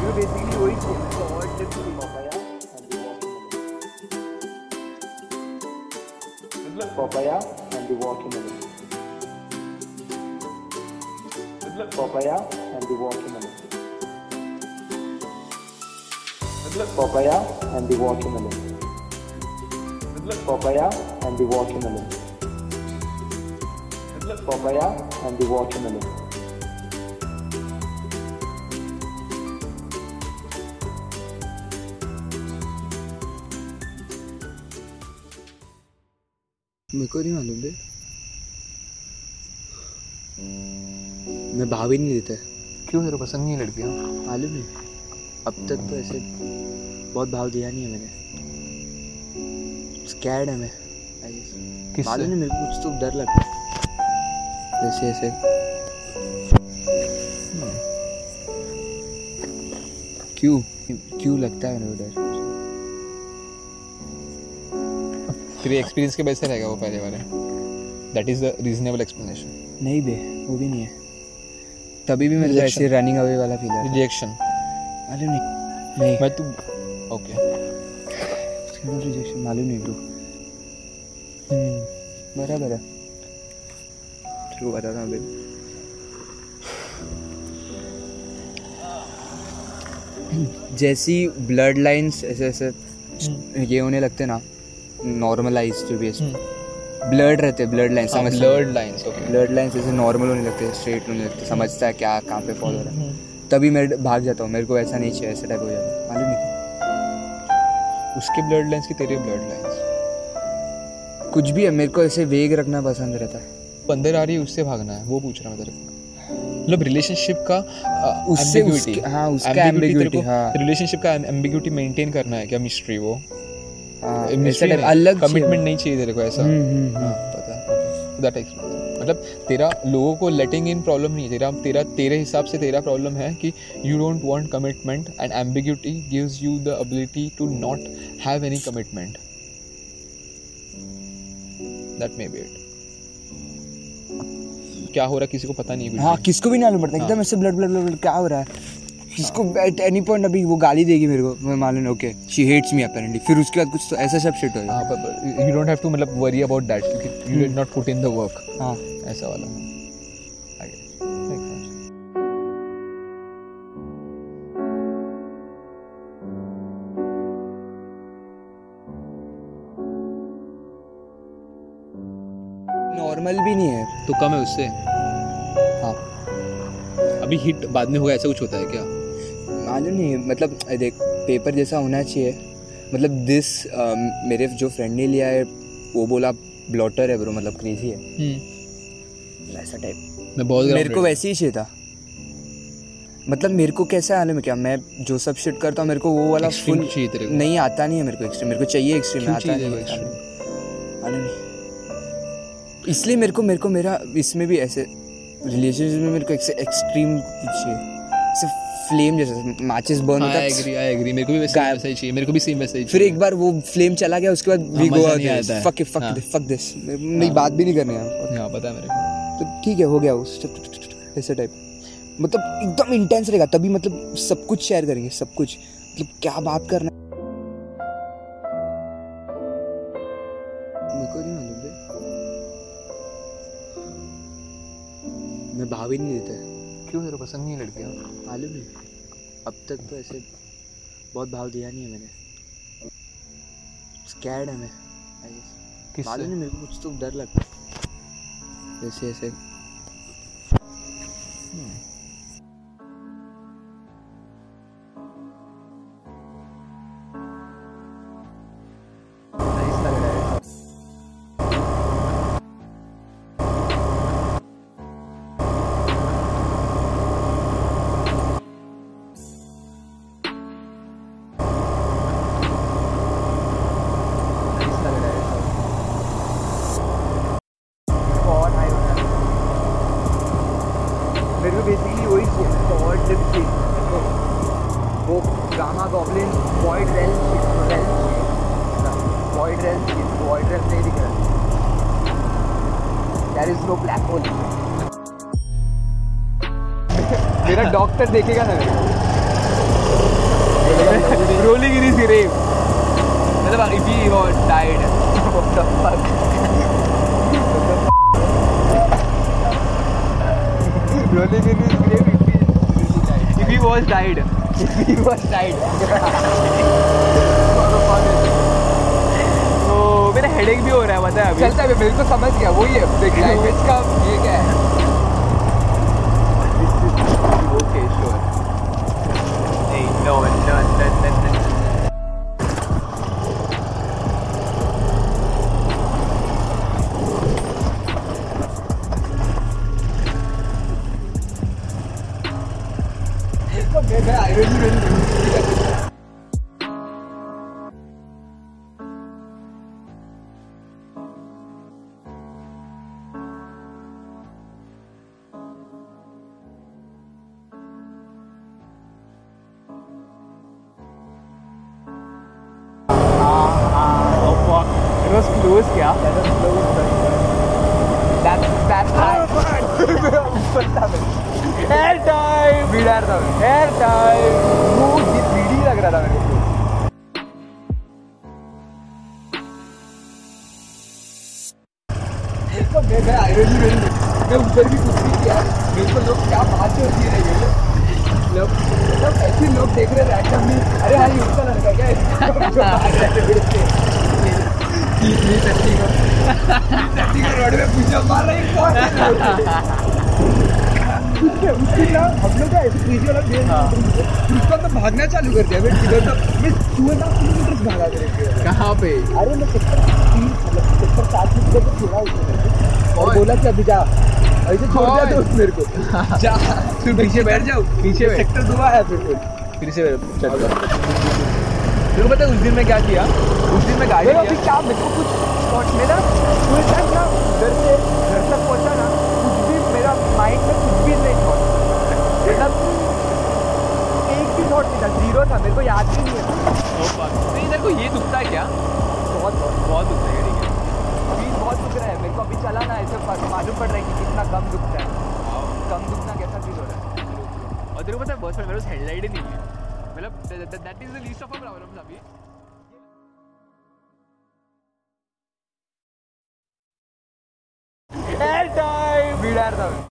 that we basically owe it to the word just to papaya and the watermelon. Good luck, papaya and the watermelon. Good luck, papaya and the watermelon. Good luck, papaya and the watermelon. Good luck, papaya and the watermelon. Good luck, papaya and the watermelon. मेरे को नहीं मालूम बे मैं भाव ही नहीं देता क्यों? तेरे पसंद नहीं है लड़कियाँ। मालूम नहीं अब तक तो ऐसे बहुत भाव दिया नहीं है मैंने। स्कैड है मैं मालूम नहीं मेरे को कुछ तो डर लगता है। जैसे ऐसे। क्यों? क्यों लगता है मेरे को डर? तेरे एक्सपीरियंस के वैसे रहेगा वो पहले वाले। That is the reasonable explanation नहीं बे वो भी नहीं है। तभी भी मेरे ऐसे रनिंग अवे वाला फील है रिजेक्शन मालूम नहीं नहीं। मैं तू ओके रिजेक्शन मालूम नहीं ब्रो। बराबर है। तेरे को बताता हूँ अभी जैसी ब्लड लाइंस ऐसे ऐसे ये होने लगते ना नॉर्मलाइज जो भी ब्लड रहते ब्लड लाइन समझ blood lines okay blood lines ऐसे नॉर्मल होने लगते हैं स्ट्रेट होने लगते समझता है क्या कहाँ पे फॉलो हो रहा है। तभी मैं भाग जाता हूँ मेरे को ऐसा नहीं चाहिए ऐसा टाइप हो जाता है। मालूम नहीं। उसके ब्लड लाइंस की तेरे ब्लड लाइंस कुछ भी है मेरे को ऐसे वेग रखना पसंद रहता है। अंदर आ रही है उससे भागना है वो पूछ रहा मैं तेरे को। मतलब रिलेशनशिप का उससे उसके- हाँ, उसका ambiguity, हाँ। रिलेशनशिप का एम्बिग्यूटी मेंटेन करना है क्या मिस्ट्री वो? अलग कमिटमेंट नहीं चाहिए तेरे को ऐसा। हम्म, हम्म, हाँ पता है दैट एक्सप्लेन मतलब तेरा लोगों को लेटिंग इन प्रॉब्लम नहीं है। तेरा तेरा तेरे हिसाब से तेरा प्रॉब्लम है कि you don't want commitment and ambiguity gives you the ability to not have any commitment that may be it क्या हो रहा है? किसी को पता नहीं हाँ किसको भी नहीं मालूम पड़ता। हाँ। एकदम ऐसे ब्लड ब्लड ब्लड क्या हो रहा है? किसको एट एनी पॉइंट अभी वो गाली देगी मेरे को मैं मालूम okay she hates me apparently फिर उसके बाद कुछ तो ऐसा सब शिट हो हाँ यू डोंट हैव टू मतलब वरी अबाउट दैट क्योंकि you did not put in the work हाँ। ऐसा वाला. नॉर्मल भी नहीं है। तो कम है उससे। हाँ। अभी हिट बाद में होगा ऐसा कुछ होता है क्या? मालूम नहीं मतलब देख पेपर जैसा होना चाहिए। मतलब दिस मेरे जो फ्रेंड ने लिया है वो बोला ब्लॉटर है ब्रो मतलब क्रेजी है। वैसा टाइप मैं बहुत मेरे को वैसे ही चाहिए था। मतलब मेरे को कैसा हाल है क्या? मैं जो सब शिट करता हूँ मेरे को वो वाला फुल। नहीं आता नहीं है मेरे को एक्सट्रीम मेरे को चाहिए एक्सट्रीम आता नहीं है इसलिए मेरे को मेरे को मेरा इसमें भी ऐसे रिलेशनशिप में मेरे को एक्सट्रीम चाहिए। ऐसे फ्लेम जैसा माचिस बर्न हाँ, होता I है agree, I agree. मेरे को भी वैसे गायब। ही चाहिए मेरे को भी सेम वैसा ही फिर एक बार वो फ्लेम चला गया उसके बाद वी हाँ, गो नहीं आता है। फक फक हाँ। फक दिस नहीं बात भी नहीं करने यार हाँ पता है मेरे को। तो ठीक है हो गया उस ऐसे टाइप मतलब एकदम इंटेंस रहेगा तभी मतलब सब कुछ शेयर करेंगे सब कुछ। मतलब क्या बात करना मेरे मैं भाव ही नहीं देता। क्यों तेरे को पसंद नहीं है लड़कियाँ? मालूम नहीं अब तक तो ऐसे बहुत भाव दिया नहीं है मैंने। स्कैड है मैं आई गेस? मालूम नहीं मेरे को कुछ तो डर लगता है। जैसे ऐसे। वॉइड रेल वॉइड रेल नहीं दिख रहा there is no black hole मेरा डॉक्टर देखेगा ना मेरे को rolling in his grave मतलब if he was died What the fuck? Rolling in his grave if he really died. if he was died If he was died. तो मेरा headache भी हो रहा है पता है अभी? चलता है बिल्कुल समझ गया वही है देख लैंग्वेज का ये क्या है? ओके श्योर नहीं no no no no, Was क्या? That's that's high. Hair time. बीडार था Hair time. वो ये बीड़ी लग रहा था मेरे को। मैं मैं आयरन ही नहीं मैं ऊपर भी कुछ नहीं किया। मेरे को लोग क्या बात होती है ये लोग। मतलब ऐसे लोग देख रहे रैंडमली अरे हाँ ये उसका लड़का क्या है। है उसका तो भागना चालू कर दिया तो किलोमीटर भागा कहाँ पे? अरे मैं मतलब तो और? बोला कि अभी जा ऐसे छोड़ दिया? दोस्त मेरे को जा तू पीछे बैठ जाओ पीछे। सेक्टर दो है फिर फिर फिर से चल तेरे को पता है उस दिन मैं क्या किया? उस दिन मैं गाड़ी मेरा अभी क्या मेरे को कुछ थॉट में ना फुल टाइम ना घर से घर तक पहुँचा ना कुछ भी मेरा माइंड में कुछ भी नहीं थॉट मतलब एक भी थॉट नहीं था ज़ीरो था मेरे को याद भी नहीं है। नहीं तेरे को ये दुखता है क्या? बहुत बहुत। बहुत दुखता है ठीक है। अभी बहुत दुख रहा है मेरे को अभी चला ना ऐसे मालूम पड़ रहा है कि कितना कम दुखता है। कम दुखना कैसा फील हो रहा है? और तेरे को पता है बहुत सारे मेरे हेडलाइट ही नहीं है। मतलब that is the least of problems अभी एयर टाइम बीडार था